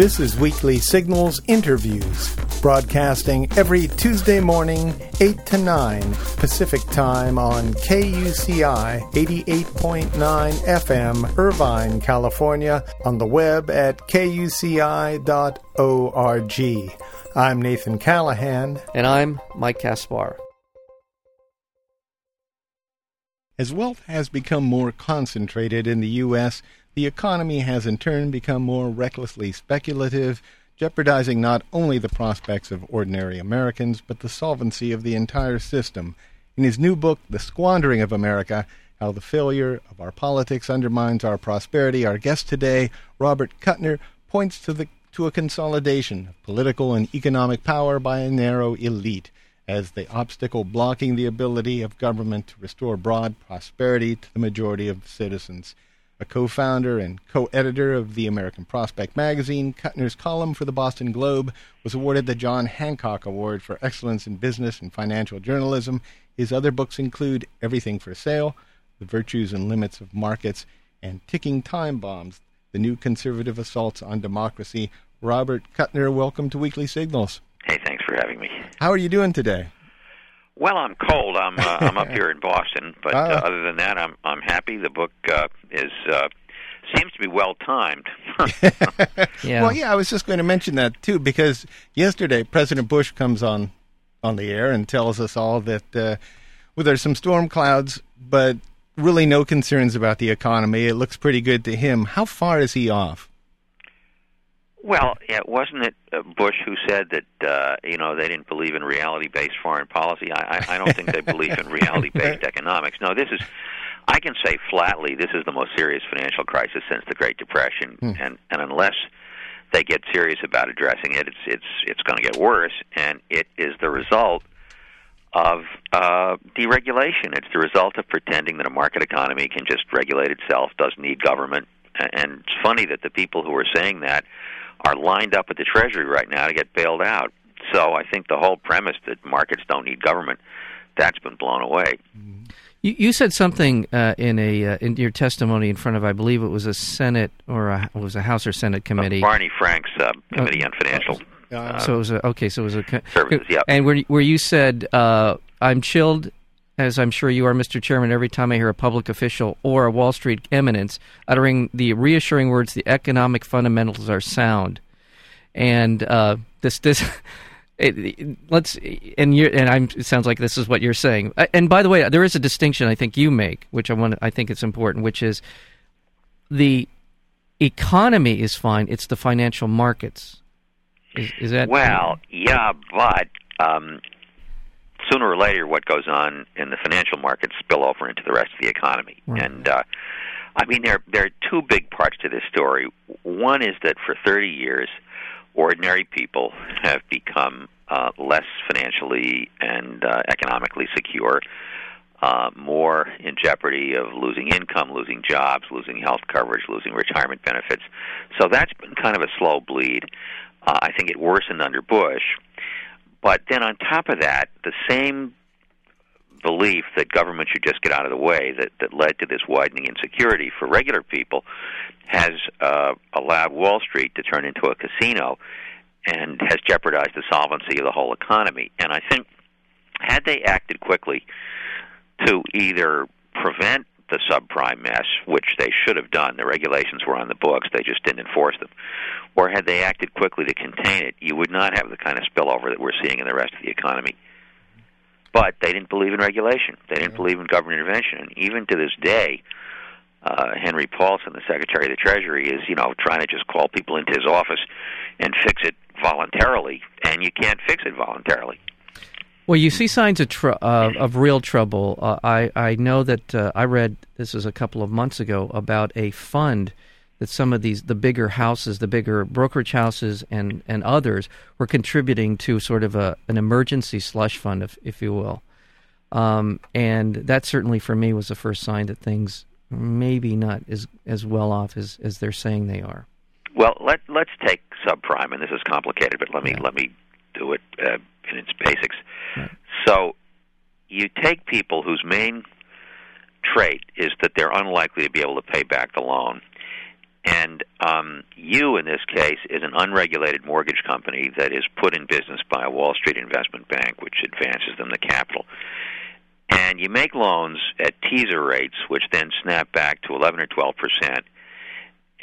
This is Weekly Signals Interviews, broadcasting every Tuesday morning, 8 to 9 Pacific Time on KUCI 88.9 FM, Irvine, California, on the web at kuci.org. I'm Nathan Callahan. And I'm Mike Kaspar. As wealth has become more concentrated in the U.S., the economy has in turn become more recklessly speculative, jeopardizing not only the prospects of ordinary Americans, but the solvency of the entire system. In his new book, The Squandering of America, How the Failure of Our Politics Undermines Our Prosperity, our guest today, Robert Kuttner, points to, the, to a consolidation of political and economic power by a narrow elite as the obstacle blocking the ability of government to restore broad prosperity to the majority of citizens a co founder and co editor of the American Prospect magazine. Kuttner's column for the Boston Globe was awarded the John Hancock Award for Excellence in Business and Financial Journalism. His other books include Everything for Sale, The Virtues and Limits of Markets, and Ticking Time Bombs, The New Conservative Assaults on Democracy. Robert Kuttner, welcome to Weekly Signals. Hey, thanks for having me. How are you doing today? Well, I'm cold. I'm uh, I'm up here in Boston, but uh, ah. other than that, I'm I'm happy. The book uh, is uh, seems to be well timed. yeah. Well, yeah, I was just going to mention that too because yesterday President Bush comes on on the air and tells us all that uh, well, there's some storm clouds, but really no concerns about the economy. It looks pretty good to him. How far is he off? Well, yeah, wasn't it uh, Bush who said that uh, you know they didn't believe in reality-based foreign policy? I, I, I don't think they believe in reality-based economics. No, this is. I can say flatly, this is the most serious financial crisis since the Great Depression, hmm. and and unless they get serious about addressing it, it's it's it's going to get worse, and it is the result of uh, deregulation. It's the result of pretending that a market economy can just regulate itself, doesn't need government. And it's funny that the people who are saying that are lined up at the Treasury right now to get bailed out. So I think the whole premise that markets don't need government that's been blown away. You, you said something uh, in a uh, in your testimony in front of I believe it was a Senate or a, it was a House or Senate committee. Uh, Barney Frank's uh, committee on financial. Uh, so it was a, okay. So it was a services. Yeah. And where where you said uh, I'm chilled as I'm sure you are, Mr. Chairman, every time I hear a public official or a Wall Street eminence uttering the reassuring words, "The economic fundamentals are sound," and uh, this this. It, let's and you and I'm. It sounds like this is what you're saying. Uh, and by the way, there is a distinction I think you make, which I want. I think it's important, which is the economy is fine. It's the financial markets. Is, is that well? Yeah, but um, sooner or later, what goes on in the financial markets spill over into the rest of the economy. Right. And uh, I mean, there there are two big parts to this story. One is that for 30 years, ordinary people have become uh, less financially and uh, economically secure. Uh, more in jeopardy of losing income, losing jobs, losing health coverage, losing retirement benefits. So that's been kind of a slow bleed. Uh, I think it worsened under Bush. But then on top of that, the same belief that government should just get out of the way that, that led to this widening insecurity for regular people has uh, allowed Wall Street to turn into a casino and has jeopardized the solvency of the whole economy. And I think had they acted quickly to either prevent the subprime mess, which they should have done. The regulations were on the books, they just didn't enforce them. Or had they acted quickly to contain it, you would not have the kind of spillover that we're seeing in the rest of the economy. But they didn't believe in regulation. They didn't believe in government intervention. And even to this day, uh, Henry Paulson, the Secretary of the Treasury, is you know trying to just call people into his office and fix it voluntarily, and you can't fix it voluntarily. Well, you see signs of tr- uh, of real trouble. Uh, I I know that uh, I read this is a couple of months ago about a fund that some of these the bigger houses, the bigger brokerage houses, and and others were contributing to sort of a an emergency slush fund, if if you will. Um, and that certainly for me was the first sign that things maybe not as as well off as as they're saying they are. Well, let let's take subprime, and this is complicated, but let me yeah. let me do it uh, in its basics. Right. So you take people whose main trait is that they're unlikely to be able to pay back the loan, And um, you, in this case, is an unregulated mortgage company that is put in business by a Wall Street investment bank, which advances them the capital. And you make loans at teaser rates, which then snap back to 11 or 12 percent.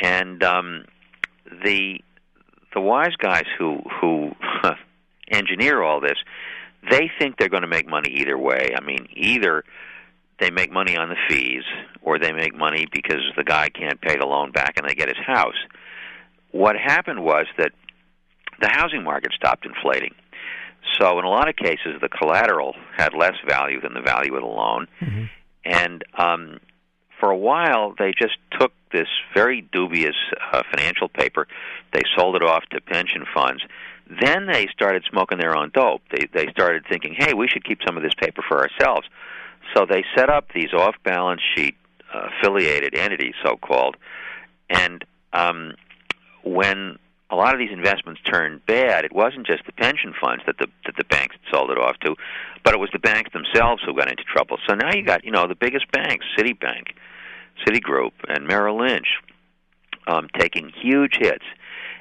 And um, the the wise guys who who engineer all this, they think they're going to make money either way. I mean, either they make money on the fees, or they make money because the guy can't pay the loan back and they get his house. What happened was that the housing market stopped inflating. So in a lot of cases, the collateral had less value than the value of the loan, mm-hmm. and um, for a while they just took this very dubious uh, financial paper, they sold it off to pension funds. Then they started smoking their own dope. They they started thinking, hey, we should keep some of this paper for ourselves. So they set up these off-balance sheet uh, affiliated entities, so-called, and um, when a lot of these investments turned bad, it wasn't just the pension funds that the that the banks sold it off to, but it was the banks themselves who got into trouble. So now you got you know the biggest banks, Citibank, Citigroup, and Merrill Lynch, um, taking huge hits.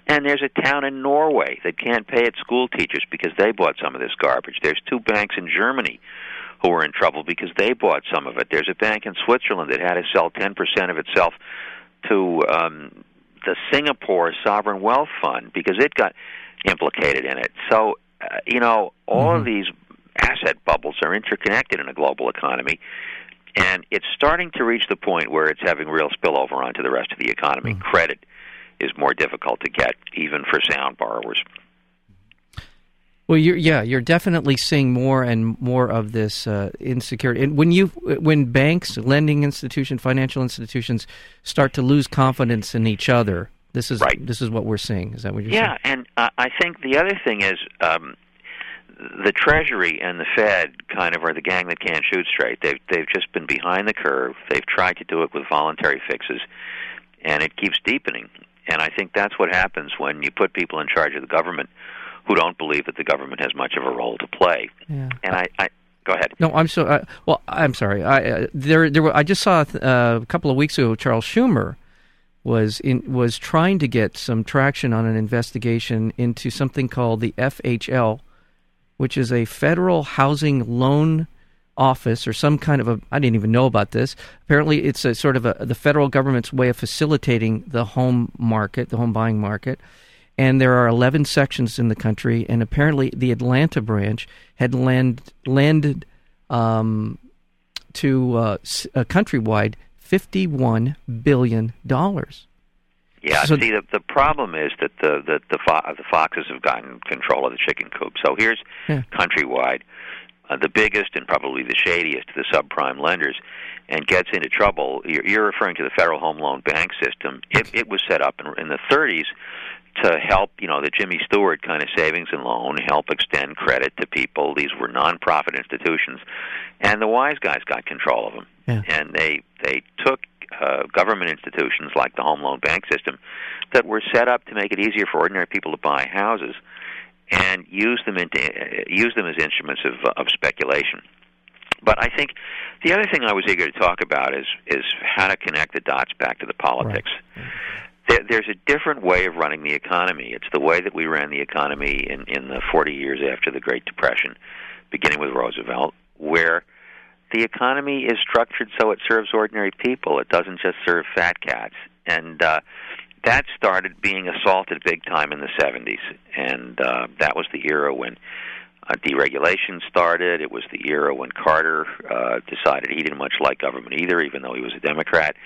And there's a town in Norway that can't pay its school teachers because they bought some of this garbage. There's two banks in Germany who are in trouble because they bought some of it. There's a bank in Switzerland that had to sell 10% of itself to um, the Singapore Sovereign Wealth Fund because it got implicated in it. So, uh, you know, all mm-hmm. of these asset bubbles are interconnected in a global economy. And it's starting to reach the point where it's having real spillover onto the rest of the economy. Mm-hmm. Credit is more difficult to get, even for sound borrowers. Well, you're, yeah, you're definitely seeing more and more of this uh, insecurity. And when you, when banks, lending institutions, financial institutions start to lose confidence in each other, this is right. this is what we're seeing. Is that what you're yeah, saying? Yeah, and uh, I think the other thing is um, the Treasury and the Fed kind of are the gang that can't shoot straight. They've they've just been behind the curve. They've tried to do it with voluntary fixes, and it keeps deepening. And I think that's what happens when you put people in charge of the government who don't believe that the government has much of a role to play. Yeah. And I, I go ahead. No, I'm so uh, well. I'm sorry. I uh, there there were, I just saw uh, a couple of weeks ago Charles Schumer was in was trying to get some traction on an investigation into something called the FHL, which is a federal housing loan office or some kind of a I didn't even know about this. Apparently, it's a sort of a the federal government's way of facilitating the home market, the home buying market and there are 11 sections in the country, and apparently the Atlanta branch had land, landed um, to uh, uh, countrywide 51 billion dollars. Yeah, so, see, the, the problem is that the the the, fo- the foxes have gotten control of the chicken coop. So here's yeah. countrywide, uh, the biggest and probably the shadiest of the subprime lenders, and gets into trouble. You're, you're referring to the Federal Home Loan Bank system. It, it was set up in, in the 30s to help, you know, the Jimmy Stewart kind of savings and loan, help extend credit to people. These were nonprofit institutions, and the wise guys got control of them, yeah. and they they took uh, government institutions like the home loan bank system that were set up to make it easier for ordinary people to buy houses, and use them into uh, use them as instruments of of speculation. But I think the other thing I was eager to talk about is is how to connect the dots back to the politics. Right there, there's a different way of running the economy. It's the way that we ran the economy in, in the 40 years after the Great Depression, beginning with Roosevelt, where the economy is structured so it serves ordinary people. It doesn't just serve fat cats. And uh, that started being assaulted big time in the 70s. And uh, that was the era when uh, deregulation started. It was the era when Carter uh, decided he didn't much like government either, even though he was a Democrat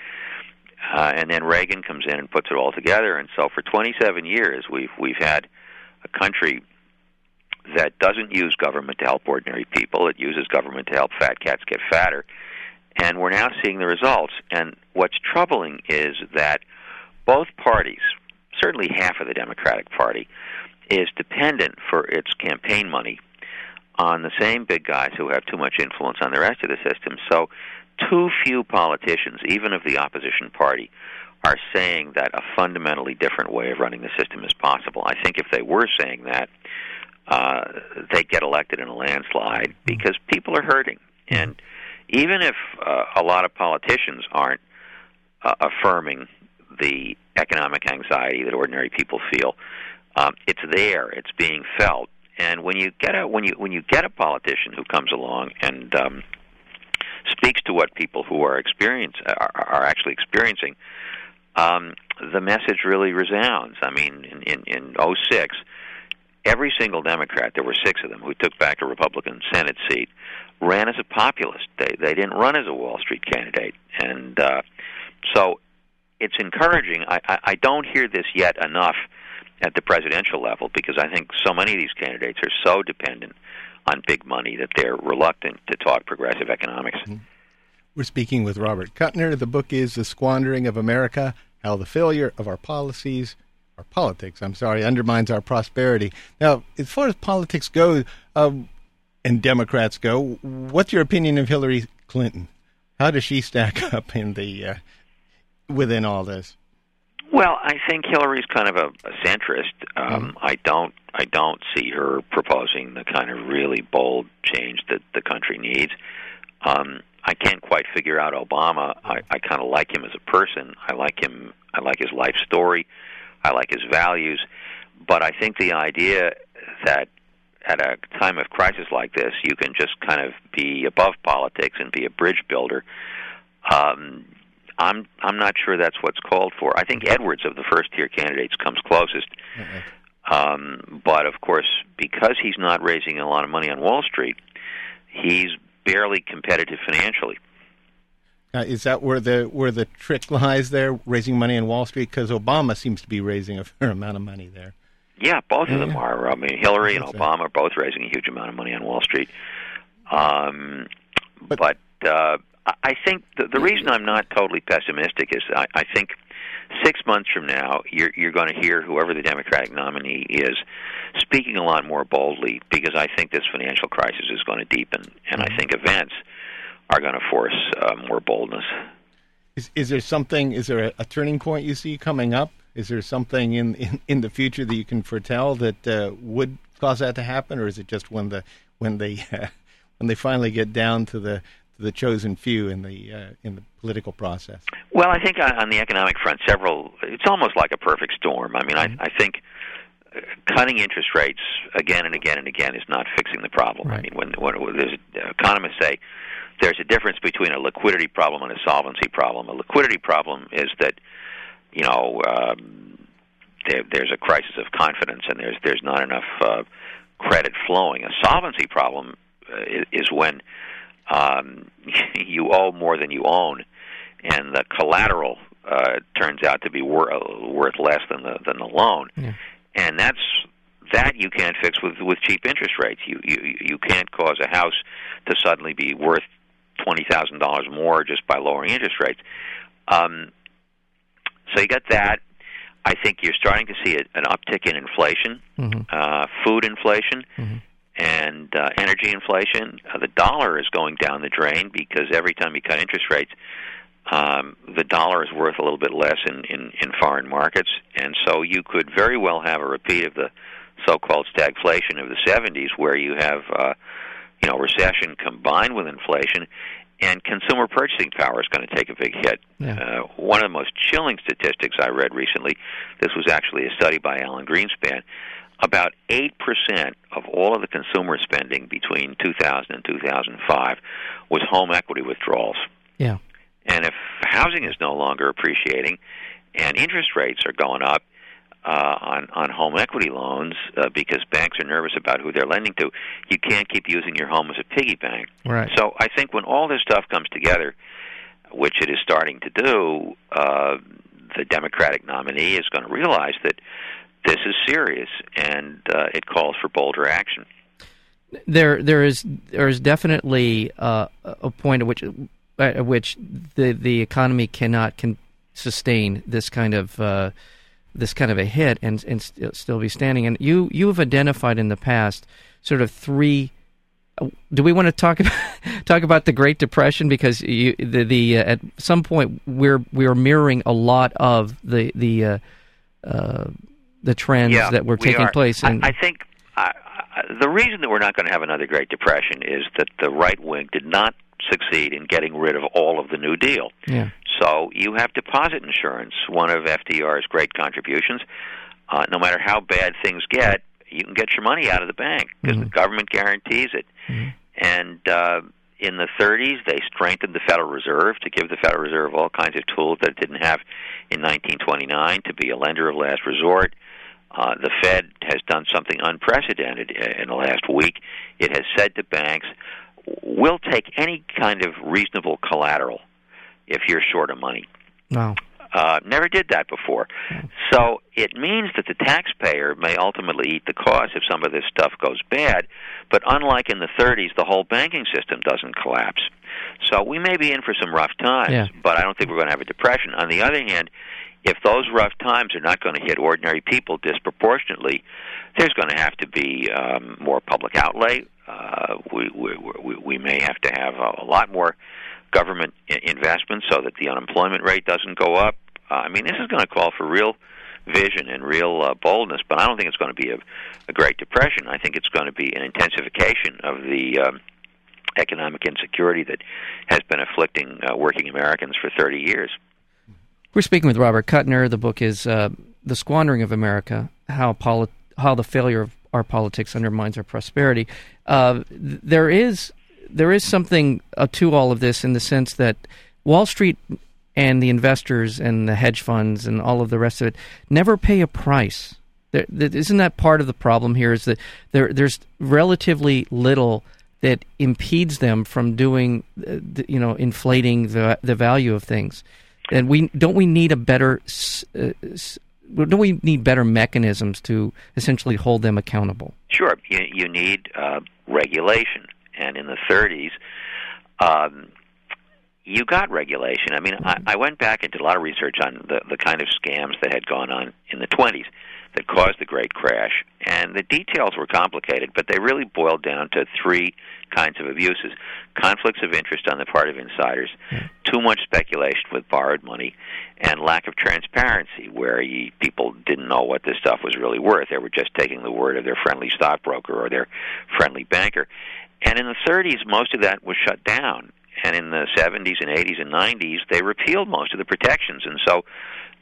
uh, and then Reagan comes in and puts it all together. And so for 27 years, we've we've had a country that doesn't use government to help ordinary people. It uses government to help fat cats get fatter. And we're now seeing the results. And what's troubling is that both parties, certainly half of the Democratic Party, is dependent for its campaign money on the same big guys who have too much influence on the rest of the system. So too few politicians, even of the opposition party, are saying that a fundamentally different way of running the system is possible. I think if they were saying that, uh, they get elected in a landslide mm-hmm. because people are hurting. And even if uh, a lot of politicians aren't uh, affirming the economic anxiety that ordinary people feel. Um, it's there. It's being felt. And when you get a when you when you get a politician who comes along and um, speaks to what people who are experience are, are actually experiencing, um, the message really resounds. I mean, in in, in 06, every single Democrat, there were six of them, who took back a Republican Senate seat, ran as a populist. They they didn't run as a Wall Street candidate, and uh, so it's encouraging. I, I, I don't hear this yet enough at the presidential level because I think so many of these candidates are so dependent on big money that they're reluctant to talk progressive economics. Mm-hmm. We're speaking with Robert Kuttner. The book is The Squandering of America How the Failure of Our Policies, Our Politics, I'm sorry, Undermines Our Prosperity. Now, as far as politics go, um, and Democrats go, what's your opinion of Hillary Clinton? How does she stack up in the uh, within all this? Well, I think Hillary's kind of a, a centrist. Um, mm I don't I don't see her proposing the kind of really bold change that the country needs. Um, I can't quite figure out Obama. I, I kind of like him as a person. I like him. I like his life story. I like his values. But I think the idea that at a time of crisis like this, you can just kind of be above politics and be a bridge builder. Um, I'm I'm not sure that's what's called for. I think Edwards of the first tier candidates comes closest. Mm-hmm. Um, but of course, because he's not raising a lot of money on Wall Street, he's barely competitive financially. Uh, is that where the where the trick lies there, raising money on Wall Street? Because Obama seems to be raising a fair amount of money there. Yeah, both of them are. I mean, Hillary and Obama are both raising a huge amount of money on Wall Street. Um, but, but uh, I think the, the reason I'm not totally pessimistic is I, I think six months from now you're you're going to hear whoever the Democratic nominee is speaking a lot more boldly because I think this financial crisis is going to deepen, and mm-hmm. I think events are going to force uh, more boldness. Is, is there something? Is there a, a, turning point you see coming up? Is there something in, in, in the future that you can foretell that uh, would cause that to happen, or is it just when the when they uh, when they finally get down to the the chosen few in the uh, in the political process? Well, I think on, the economic front, several. It's almost like a perfect storm. I mean, mm-hmm. I, I think uh, cutting interest rates again and again and again is not fixing the problem. Right. I mean, when, when, when there's economists say there's a difference between a liquidity problem and a solvency problem. A liquidity problem is that you know um, there, there's a crisis of confidence and there's there's not enough uh, credit flowing. A solvency problem uh, is, is when um, you owe more than you own, and the collateral uh, turns out to be wor- uh, worth less than the than the loan, yeah. and that's that you can't fix with with cheap interest rates. You you you can't cause a house to suddenly be worth twenty thousand dollars more just by lowering interest rates. Um, so you got that. I think you're starting to see an uptick in inflation, mm-hmm. uh, food inflation. Mm-hmm and uh, energy inflation. Uh, the dollar is going down the drain because every time you cut interest rates, um, the dollar is worth a little bit less in, in, in foreign markets, and so you could very well have a repeat of the so-called stagflation of the 70s, where you have uh, you know recession combined with inflation, and consumer purchasing power is going to take a big hit. Yeah. Uh, one of the most chilling statistics I read recently, this was actually a study by Alan Greenspan, about 8% of all of the consumer spending between 2000 and 2005 was home equity withdrawals. Yeah. And if housing is no longer appreciating and interest rates are going up uh, on on home equity loans uh, because banks are nervous about who they're lending to, you can't keep using your home as a piggy bank. Right. So I think when all this stuff comes together, which it is starting to do, uh, the Democratic nominee is going to realize that this is serious, and uh, it calls for bolder action. There, there is there is definitely uh, a point at which at which the the economy cannot can sustain this kind of uh, this kind of a hit and and st- still be standing. And you you have identified in the past sort of three. Uh, do we want to talk about talk about the Great Depression because you, the the uh, at some point we're we're mirroring a lot of the the uh, uh the trends yeah, that were taking we place. And I, I think uh, the reason that we're not going to have another Great Depression is that the right wing did not succeed in getting rid of all of the New Deal. Yeah. So you have deposit insurance, one of FDR's great contributions. Uh, no matter how bad things get, you can get your money out of the bank because Mhm. the government guarantees it. Mhm. And uh, in the 30s, they strengthened the Federal Reserve to give the Federal Reserve all kinds of tools that it didn't have in 1929 to be a lender of last resort. Uh, the Fed has done something unprecedented in the last week. It has said to banks, "We'll take any kind of reasonable collateral if you're short of money." Wow. Uh, never did that before. So it means that the taxpayer may ultimately eat the cost if some of this stuff goes bad, but unlike in the 30s, the whole banking system doesn't collapse. So we may be in for some rough times, Yeah. but I don't think we're going to have a depression. On the other hand, if those rough times are not going to hit ordinary people disproportionately, there's going to have to be um, more public outlay. Uh, we, we, we, we may have to have a, a lot more government investment so that the unemployment rate doesn't go up. Uh, I mean, this is going to call for real vision and real uh, boldness, but I don't think it's going to be a, a Great Depression. I think it's going to be an intensification of the um, economic insecurity that has been afflicting uh, working Americans for 30 years. We're speaking with Robert Kuttner. The book is uh, "The Squandering of America: How Poli- How the Failure of Our Politics Undermines Our Prosperity." Uh, there is there is something uh, to all of this in the sense that Wall Street and the investors and the hedge funds and all of the rest of it never pay a price. There, isn't that part of the problem here? Is that there there's relatively little that impedes them from doing, uh, you know, inflating the the value of things. And we don't we need a better uh, don't we need better mechanisms to essentially hold them accountable? Sure, you, you need uh, regulation, and in the 30s, um, you got regulation. I mean, I, I went back and did a lot of research on the the kind of scams that had gone on in the 20s that caused the great crash, and the details were complicated, but they really boiled down to three kinds of abuses: conflicts of interest on the part of insiders, hmm. too much speculation with borrowed money, and lack of transparency, where you, people didn't know what this stuff was really worth. They were just taking the word of their friendly stockbroker or their friendly banker. And in the 30s, most of that was shut down. And in the 70s and 80s and 90s, they repealed most of the protections. And so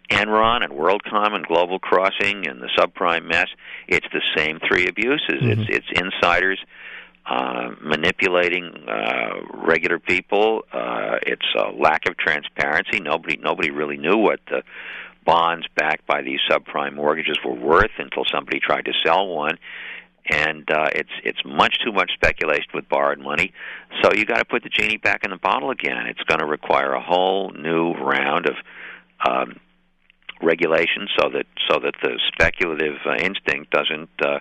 Enron and WorldCom and Global Crossing and the subprime mess, it's the same three abuses. Mhm. It's it's insiders uh, manipulating uh, regular people. Uh, it's a lack of transparency. Nobody nobody really knew what the bonds backed by these subprime mortgages were worth until somebody tried to sell one. And uh, it's it's much too much speculation with borrowed money. So you got to put the genie back in the bottle again. It's going to require a whole new round of um, regulation so that so that the speculative uh, instinct doesn't uh,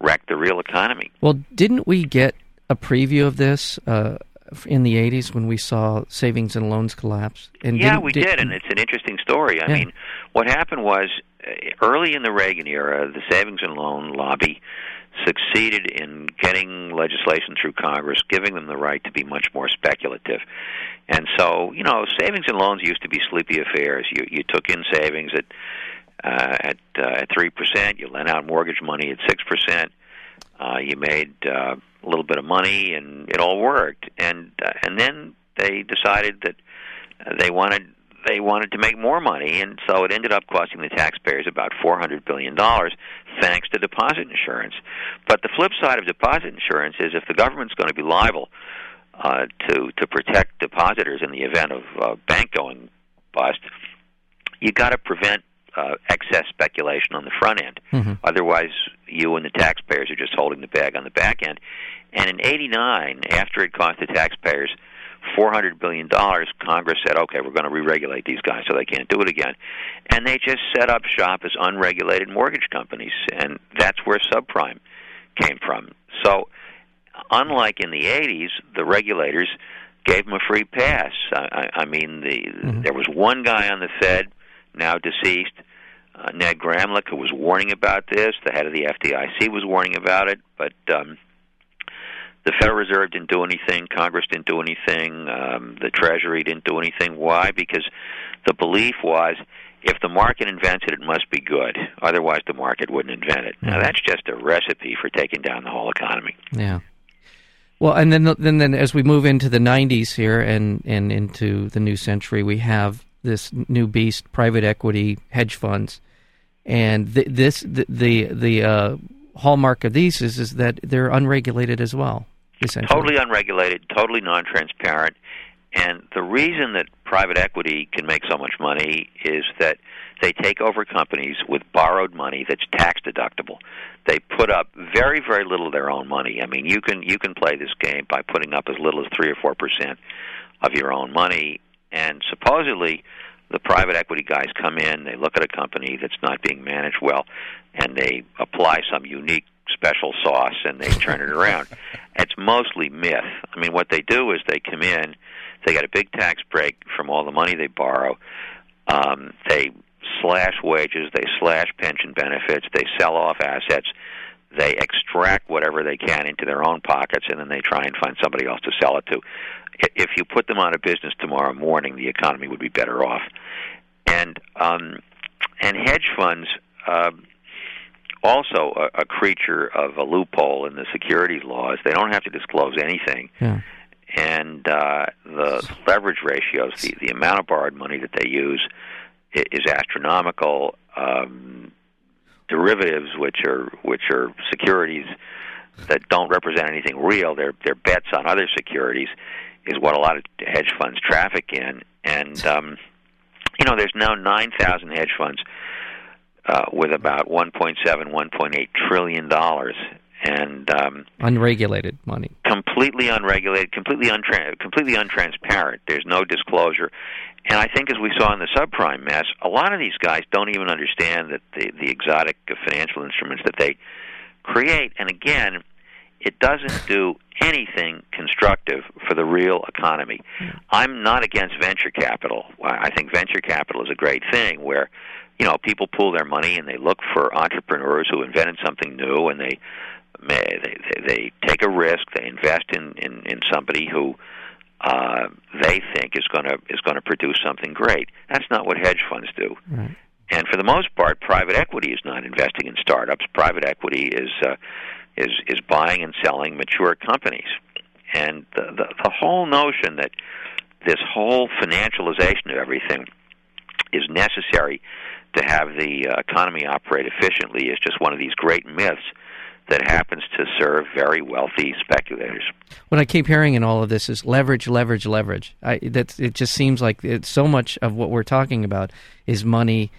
wreck the real economy. Well, didn't we get a preview of this uh, in the '80s when we saw savings and loans collapse? And yeah, we did- did, and it's an interesting story. I Yeah. mean, what happened was uh, early in the Reagan era, the savings and loan lobby succeeded in getting legislation through Congress, giving them the right to be much more speculative. And so, you know, savings and loans used to be sleepy affairs. You you took in savings at uh, at uh, at three percent. You lent out mortgage money at six percent. Uh, you made uh, a little bit of money, and it all worked. And uh, and then they decided that they wanted they wanted to make more money, and so it ended up costing the taxpayers about four hundred billion dollars, thanks to deposit insurance. But the flip side of deposit insurance is if the government's going to be liable uh, to to protect depositors in the event of uh, bank going bust, you got to prevent uh, excess speculation on the front end. Mhm. Otherwise, you and the taxpayers are just holding the bag on the back end. And in '89, after it cost the taxpayers $400 billion, Congress said, okay, we're going to re-regulate these guys so they can't do it again. And they just set up shop as unregulated mortgage companies, and that's where subprime came from. So, unlike in the 80s, the regulators gave them a free pass. I, I, I mean, the Mhm. there was one guy on the Fed, now deceased, uh, Ned Gramlich, who was warning about this. The head of the FDIC was warning about it, but um, the Federal Reserve didn't do anything. Congress didn't do anything. Um, the Treasury didn't do anything. Why? Because the belief was if the market invents it, it must be good. Otherwise, the market wouldn't invent it. Now, that's just a recipe for taking down the whole economy. Yeah. Well, and then then then as we move into the '90s here and and into the new century, we have this new beast, private equity hedge funds, and th- this the the, the uh, hallmark of these is is that they're unregulated as well. Essentially. Totally unregulated, totally non-transparent, and the reason that private equity can make so much money is that they take over companies with borrowed money that's tax deductible. They put up very, very little of their own money. I mean, you can you can play this game by putting up as little as three or four percent of your own money, and supposedly the private equity guys come in, they look at a company that's not being managed well, and they apply some unique special sauce and they turn it around. It's mostly myth. I mean, what they do is they come in, they get a big tax break from all the money they borrow. Um, they slash wages, they slash pension benefits, they sell off assets, they extract whatever they can into their own pockets, and then they try and find somebody else to sell it to. If you put them out of business tomorrow morning, the economy would be better off. And um, and hedge funds. Uh, also a, a creature of a loophole in the securities laws. They don't have to disclose anything. Yeah. And uh, the leverage ratios, the, the amount of borrowed money that they use, is astronomical. Um, derivatives, which are which are securities that don't represent anything real, they're they're bets on other securities, is what a lot of hedge funds traffic in. And um, you know, there's now nine thousand hedge funds uh, with about 1.7, 1.8 trillion dollars, and um, unregulated money, completely unregulated, completely untra- completely untransparent. There's no disclosure, and I think, as we saw in the subprime mess, a lot of these guys don't even understand that the the exotic financial instruments that they create, and again, it doesn't do anything constructive for the real economy. I'm not against venture capital. I think venture capital is a great thing where you know people pool their money and they look for entrepreneurs who invented something new and they they they, they take a risk they invest in in, in somebody who uh, they think is going to is going to produce something great. That's not what hedge funds do. Right. And for the most part, private equity is not investing in startups. Private equity is uh, is is buying and selling mature companies. And the, the the whole notion that this whole financialization of everything is necessary to have the uh, economy operate efficiently is just one of these great myths that happens to serve very wealthy speculators. What I keep hearing in all of this is leverage, leverage, leverage. I, that it just seems like it's so much of what we're talking about is money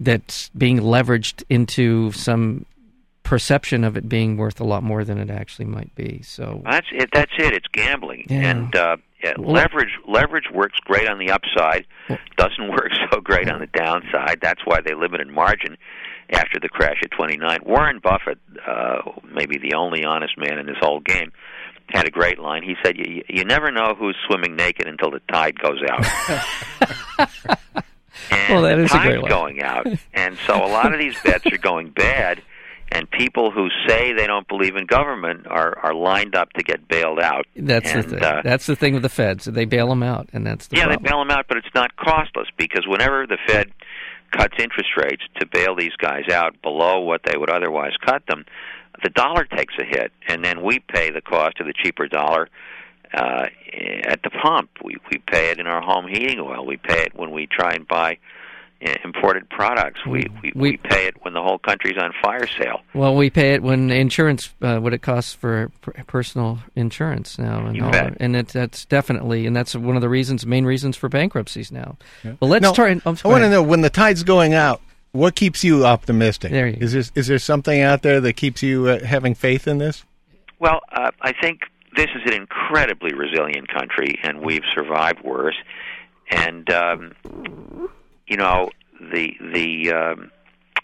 that's being leveraged into some perception of it being worth a lot more than it actually might be. So that's it. That's it. It's gambling, Yeah. and uh, yeah, leverage leverage works great on the upside, doesn't work so great on the downside. That's why they limited margin after the crash at 29. Warren Buffett, uh, maybe the only honest man in this whole game, had a great line. He said, "You you never know who's swimming naked until the tide goes out." and Well, that the is a great tide's line. going out, and so a lot of these bets are going bad. And people who say they don't believe in government are are lined up to get bailed out. that's and, the thing. Uh, that's the thing with the Feds. They bail them out, and that's the yeah, problem. they bail them out, but it's not costless because whenever the Fed cuts interest rates to bail these guys out below what they would otherwise cut them, the dollar takes a hit, and then we pay the cost of the cheaper dollar uh, at the pump. We we pay it in our home heating oil. We pay it when we try and buy imported products. We we, We- we pay it when the whole country's on fire sale. Well, we pay it when insurance, uh, what it costs for personal insurance now, and You all bet. and it, that's definitely, and that's one of the reasons, main reasons for bankruptcies now. Well, let's No, try. And, oh, I want to know when the tide's going out. What keeps you optimistic? There you. Is there is there something out there that keeps you uh, having faith in this? Well, uh, I think this is an incredibly resilient country, and we've survived worse. And um, you know, the the um,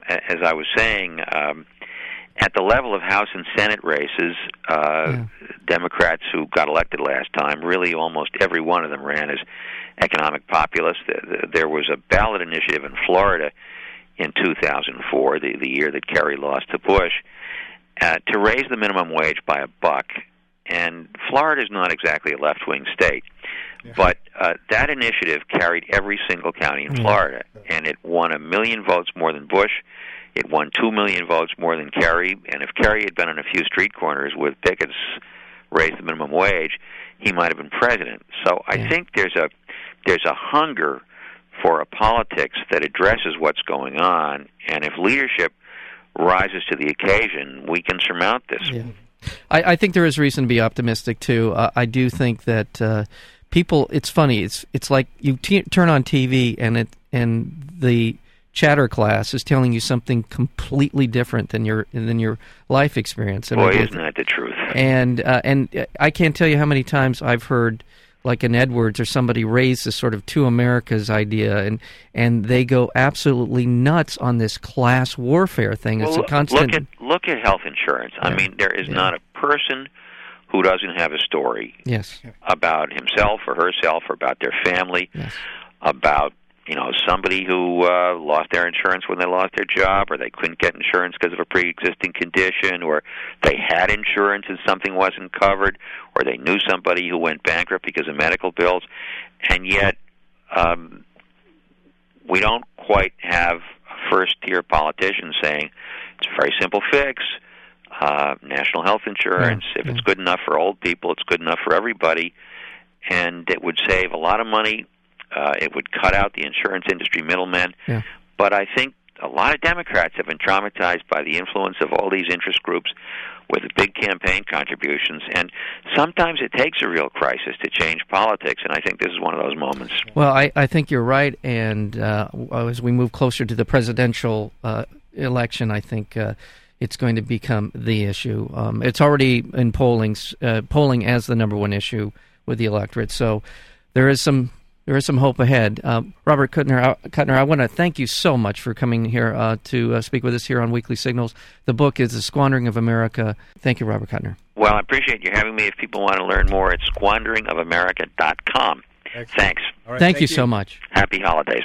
as I was saying, um, at the level of House and Senate races, uh, Yeah. Democrats who got elected last time, really almost every one of them ran as economic populists. Th- th- There was a ballot initiative in Florida in 2004, the, the year that Kerry lost to Bush, uh, to raise the minimum wage by a buck. And Florida is not exactly a left wing state. But uh, that initiative carried every single county in Yeah. Florida, and it won a million votes more than Bush. It won two million votes more than Kerry. And if Kerry had been on a few street corners with pickets raised the minimum wage, he might have been president. So I Yeah. think there's a there's a hunger for a politics that addresses what's going on, and if leadership rises to the occasion, we can surmount this. Yeah. I, I think there is reason to be optimistic too. Uh, I do think that uh, people. It's funny. It's it's like you t- turn on TV and it and the chatter class is telling you something completely different than your than your life experience. And Boy, isn't that the truth? and uh, and I can't tell you how many times I've heard like an Edwards or somebody raise this sort of two Americas idea, and and they go absolutely nuts on this class warfare thing. It's a constant. look at look at health insurance. I mean, there is Yeah. not a person who doesn't have a story yes, about himself or herself or about their family, yes, about you know somebody who uh, lost their insurance when they lost their job, or they couldn't get insurance because of a pre-existing condition, or they had insurance and something wasn't covered, or they knew somebody who went bankrupt because of medical bills, and yet um, we don't quite have first-tier politicians saying it's a very simple fix. Uh, national health insurance. Yeah, if yeah. it's good enough for old people, it's good enough for everybody, and it would save a lot of money. Uh, it would cut out the insurance industry middlemen. Yeah. But I think a lot of Democrats have been traumatized by the influence of all these interest groups with big campaign contributions, and sometimes it takes a real crisis to change politics, and I think this is one of those moments. Well, I, I think you're right, and uh, as we move closer to the presidential uh, election, I think uh, it's going to become the issue. Um, it's already in polling, uh, polling as the number one issue with the electorate. So there is some there is some hope ahead. Um, Robert Kuttner, uh, Kuttner, I want to thank you so much for coming here uh, to uh, speak with us here on Weekly Signals. The book is The Squandering of America. Thank you, Robert Kuttner. Well, I appreciate you having me. If people want to learn more, it's squanderingofamerica.com. Excellent. Thanks. All right, thank, you so much. Happy holidays.